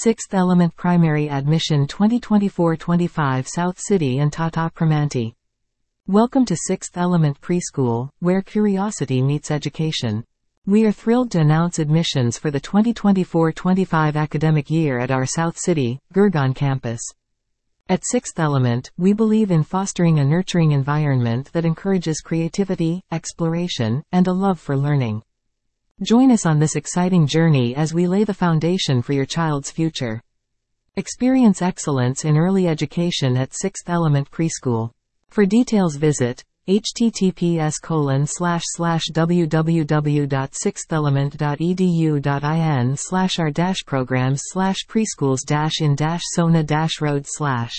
Sixth Element Primary Admission 2024-25 South City and Tata Primanti. Welcome to Sixth Element Preschool, where curiosity meets education. We are thrilled to announce admissions for the 2024-25 academic year at our South City, Gurgaon campus. At Sixth Element, we believe in fostering a nurturing environment that encourages creativity, exploration, and a love for learning. Join us on this exciting journey as we lay the foundation for your child's future. Experience excellence in early education at Sixth Element Preschool. For details visit https colon slash slash www.sixthelement.edu.in slash r dash programs slash preschools dash in dash sohna dash road slash